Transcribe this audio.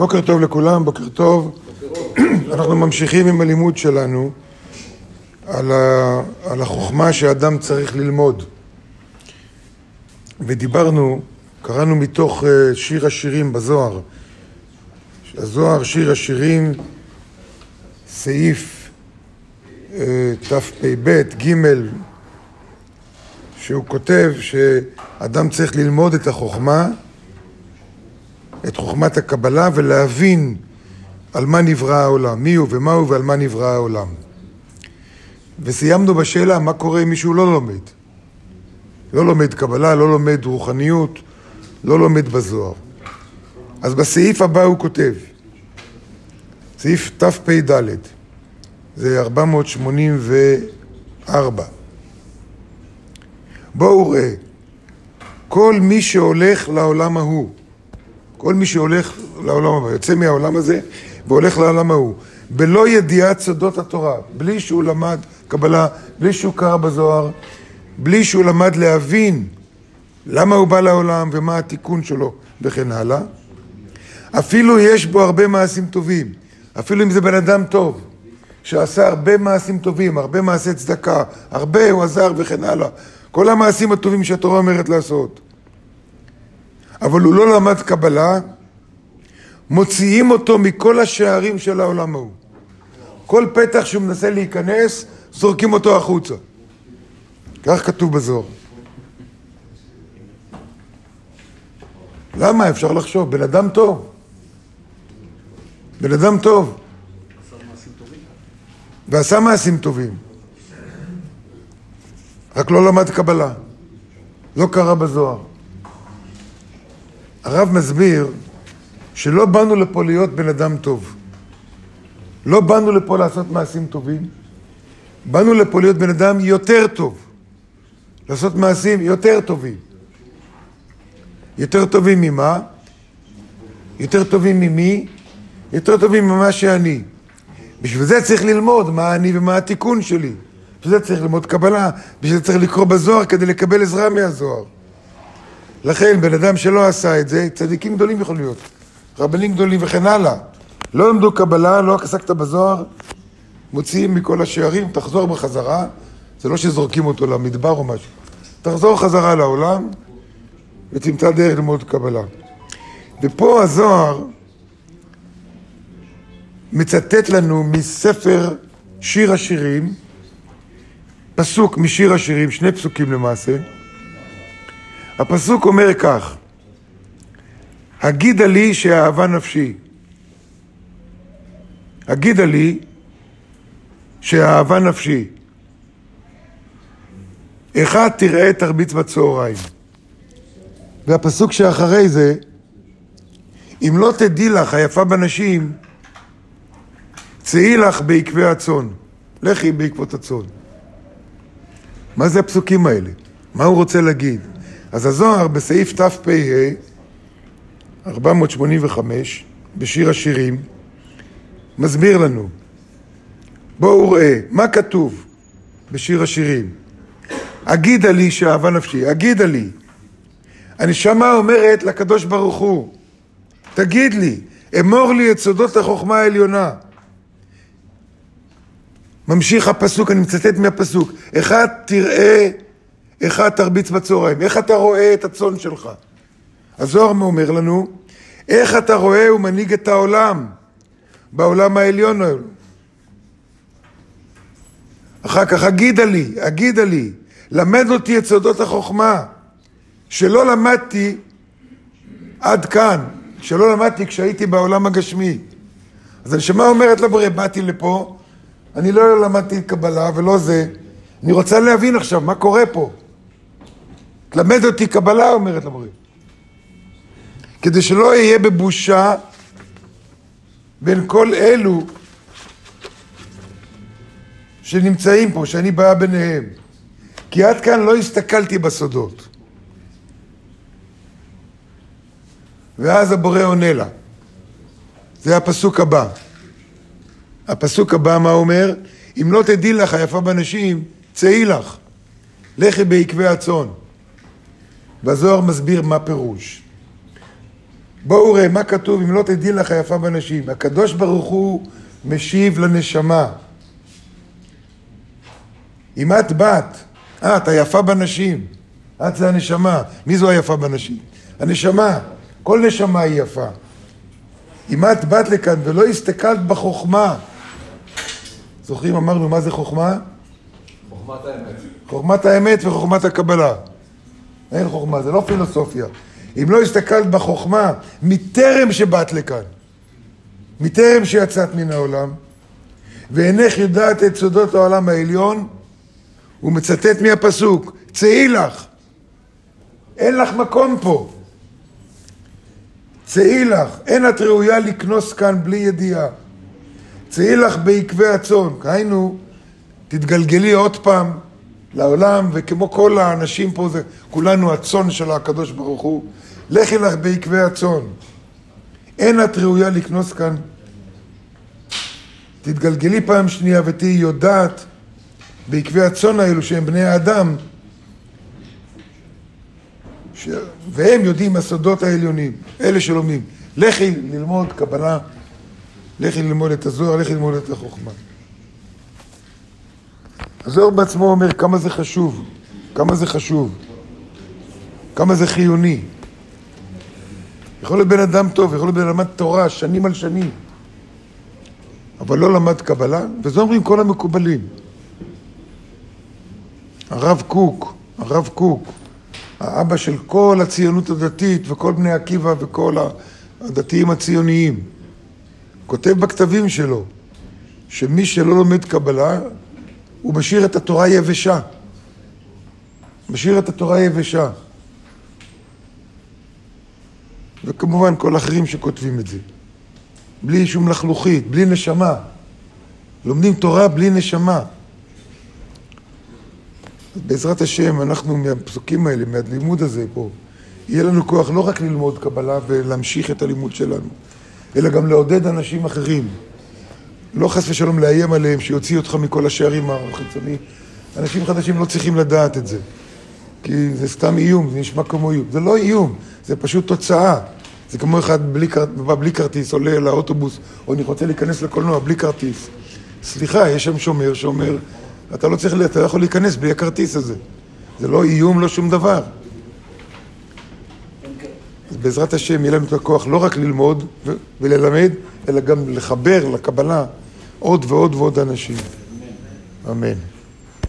בוקר טוב לכולם, בוקר טוב. אנחנו ממשיכים עם הלימוד שלנו על, ה, על החוכמה שאדם צריך ללמוד. ודיברנו, קראנו מתוך אה, שיר השירים בזוהר. הזוהר, שיר השירים, סעיף אה, תפפ"ב, ג', שהוא כותב שאדם צריך ללמוד את החוכמה את חוכמת הקבלה ולהבין על מה נברא העולם, מי הוא ומה הוא ועל מה נברא העולם. וסיימנו בשאלה מה קורה אם מישהו לא לומד. לא לומד קבלה, לא לומד רוחניות, לא לומד בזוהר. אז בסעיף הבא הוא כותב, סעיף תפ"ד, זה 484. בואו ראה, כל מי שהולך לעולם ההוא כל מי שהולך לעולם הבא, יוצא מהעולם הזה והולך לעולם ההוא, בלא ידיעת סודות התורה, בלי שהוא למד קבלה, בלי שהוא קרא בזוהר, בלי שהוא למד להבין למה הוא בא לעולם ומה התיקון שלו וכן הלאה. אפילו יש בו הרבה מעשים טובים, אפילו אם זה בן אדם טוב, שעשה הרבה מעשים טובים, הרבה מעשי צדקה, הרבה הוא עזר וכן הלאה. כל המעשים הטובים שהתורה אומרת לעשות. אבל הוא לא למד קבלה, מוציאים אותו מכל השערים של העולם ההוא. כל פתח שהוא מנסה להיכנס, זורקים אותו החוצה. כך כתוב בזוהר. למה? אפשר לחשוב, בן אדם טוב. בן אדם טוב. ועשה מעשים טובים. רק לא למד קבלה. לא קרא בזוהר. הרב מסביר שלא באנו לפה להיות בן אדם טוב. לא באנו לפה לעשות מעשים טובים, באנו לפה להיות בן אדם יותר טוב. לעשות מעשים יותר טובים. יותר טובים ממה? יותר טובים ממי? יותר טובים ממה שאני. בשביל זה צריך ללמוד מה אני ומה התיקון שלי. בשביל זה צריך ללמוד קבלה, בשביל זה צריך לקרוא בזוהר כדי לקבל עזרה מהזוהר. לכן, בן אדם שלא עשה את זה, צדיקים גדולים יכולים להיות, רבנים גדולים וכן הלאה. לא למדו קבלה, לא עסקת בזוהר, מוציאים מכל השערים, תחזור בחזרה, זה לא שזורקים אותו למדבר או משהו. תחזור חזרה לעולם ותמצא דרך ללמוד קבלה. ופה הזוהר מצטט לנו מספר שיר השירים, פסוק משיר השירים, שני פסוקים למעשה, הפסוק אומר כך: הגידה לי שאהבה נפשי. הגידה לי שאהבה נפשי. אחד תראה תרביץ בצהריים. והפסוק שאחרי זה, אם לא תדעי לך היפה בנשים, צאי לך בעקבי הצאן. לכי בעקבות הצאן. מה זה הפסוקים האלה? מה הוא רוצה להגיד? אז הזוהר בסעיף תפ"ה, 485, בשיר השירים, מסביר לנו. בואו ראה, מה כתוב בשיר השירים? אגידה לי שאהבה נפשי, אגידה לי. הנשמה אומרת לקדוש ברוך הוא, תגיד לי, אמור לי את סודות החוכמה העליונה. ממשיך הפסוק, אני מצטט מהפסוק, אחד תראה איך תרביץ בצהריים? איך אתה רואה את הצאן שלך? הזוהר אומר לנו, איך אתה רואה ומנהיג את העולם, בעולם העליון האלו. אחר כך, אגידה לי, אגידה לי, למד אותי את סודות החוכמה, שלא למדתי עד כאן, שלא למדתי כשהייתי בעולם הגשמי. אז הנשמה אומרת לבורא, באתי לפה, אני לא למדתי קבלה ולא זה, אני רוצה להבין עכשיו מה קורה פה. תלמד אותי קבלה, אומרת למורה. כדי שלא אהיה בבושה בין כל אלו שנמצאים פה, שאני בא ביניהם. כי עד כאן לא הסתכלתי בסודות. ואז הבורא עונה לה. זה הפסוק הבא. הפסוק הבא, מה אומר? אם לא תדעי לך היפה בנשים, צאי לך. לכי בעקבי הצאן. והזוהר מסביר מה פירוש. בואו ראה מה כתוב, אם לא תדעי לך יפה בנשים. הקדוש ברוך הוא משיב לנשמה. אם את בת, את היפה בנשים, את זה הנשמה. מי זו היפה בנשים? הנשמה. כל נשמה היא יפה. אם את באת לכאן ולא הסתכלת בחוכמה, זוכרים אמרנו מה זה חוכמה? חוכמת האמת. חוכמת האמת וחוכמת הקבלה. אין חוכמה, זה לא פילוסופיה. אם לא הסתכלת בחוכמה מטרם שבאת לכאן, מטרם שיצאת מן העולם, ואינך יודעת את סודות העולם העליון, הוא מצטט מהפסוק, צאי לך, אין לך מקום פה. צאי לך, אין את ראויה לקנוס כאן בלי ידיעה. צאי לך בעקבי הצאן, היינו, תתגלגלי עוד פעם לעולם, וכמו כל האנשים פה, זה כולנו הצאן של הקדוש ברוך הוא, לכי לך בעקבי הצאן. אין את ראויה לקנוס כאן. תתגלגלי פעם שנייה ותהיי יודעת בעקבי הצאן האלו שהם בני האדם, ש... והם יודעים הסודות העליונים, אלה שלומדים. לכי ללמוד קבלה, לכי ללמוד את הזוהר, לכי ללמוד את החוכמה. הזוהר בעצמו אומר כמה זה חשוב, כמה זה חשוב, כמה זה חיוני. יכול להיות בן אדם טוב, יכול להיות בן אדם תורה שנים על שנים, אבל לא למד קבלה, וזה אומרים כל המקובלים. הרב קוק, הרב קוק, האבא של כל הציונות הדתית וכל בני עקיבא וכל הדתיים הציוניים, כותב בכתבים שלו שמי שלא לומד קבלה, הוא משאיר את התורה יבשה. משאיר את התורה יבשה. וכמובן כל האחרים שכותבים את זה. בלי שום לחלוכית, בלי נשמה. לומדים תורה בלי נשמה. בעזרת השם, אנחנו מהפסוקים האלה, מהלימוד הזה פה, יהיה לנו כוח לא רק ללמוד קבלה ולהמשיך את הלימוד שלנו, אלא גם לעודד אנשים אחרים. לא חס ושלום לאיים עליהם, שיוציא אותך מכל השערים החיצוני. אנשים חדשים לא צריכים לדעת את זה. כי זה סתם איום, זה נשמע כמו איום. זה לא איום, זה פשוט תוצאה. זה כמו אחד בלי, בא בלי כרטיס, עולה לאוטובוס, או אני רוצה להיכנס לקולנוע בלי כרטיס. סליחה, יש שם שומר שאומר, אתה לא צריך, אתה לא יכול להיכנס בלי הכרטיס הזה. זה לא איום, לא שום דבר. אז בעזרת השם יהיה לנו את הכוח לא רק ללמוד וללמד, אלא גם לחבר לקבלה עוד ועוד ועוד אנשים. אמן.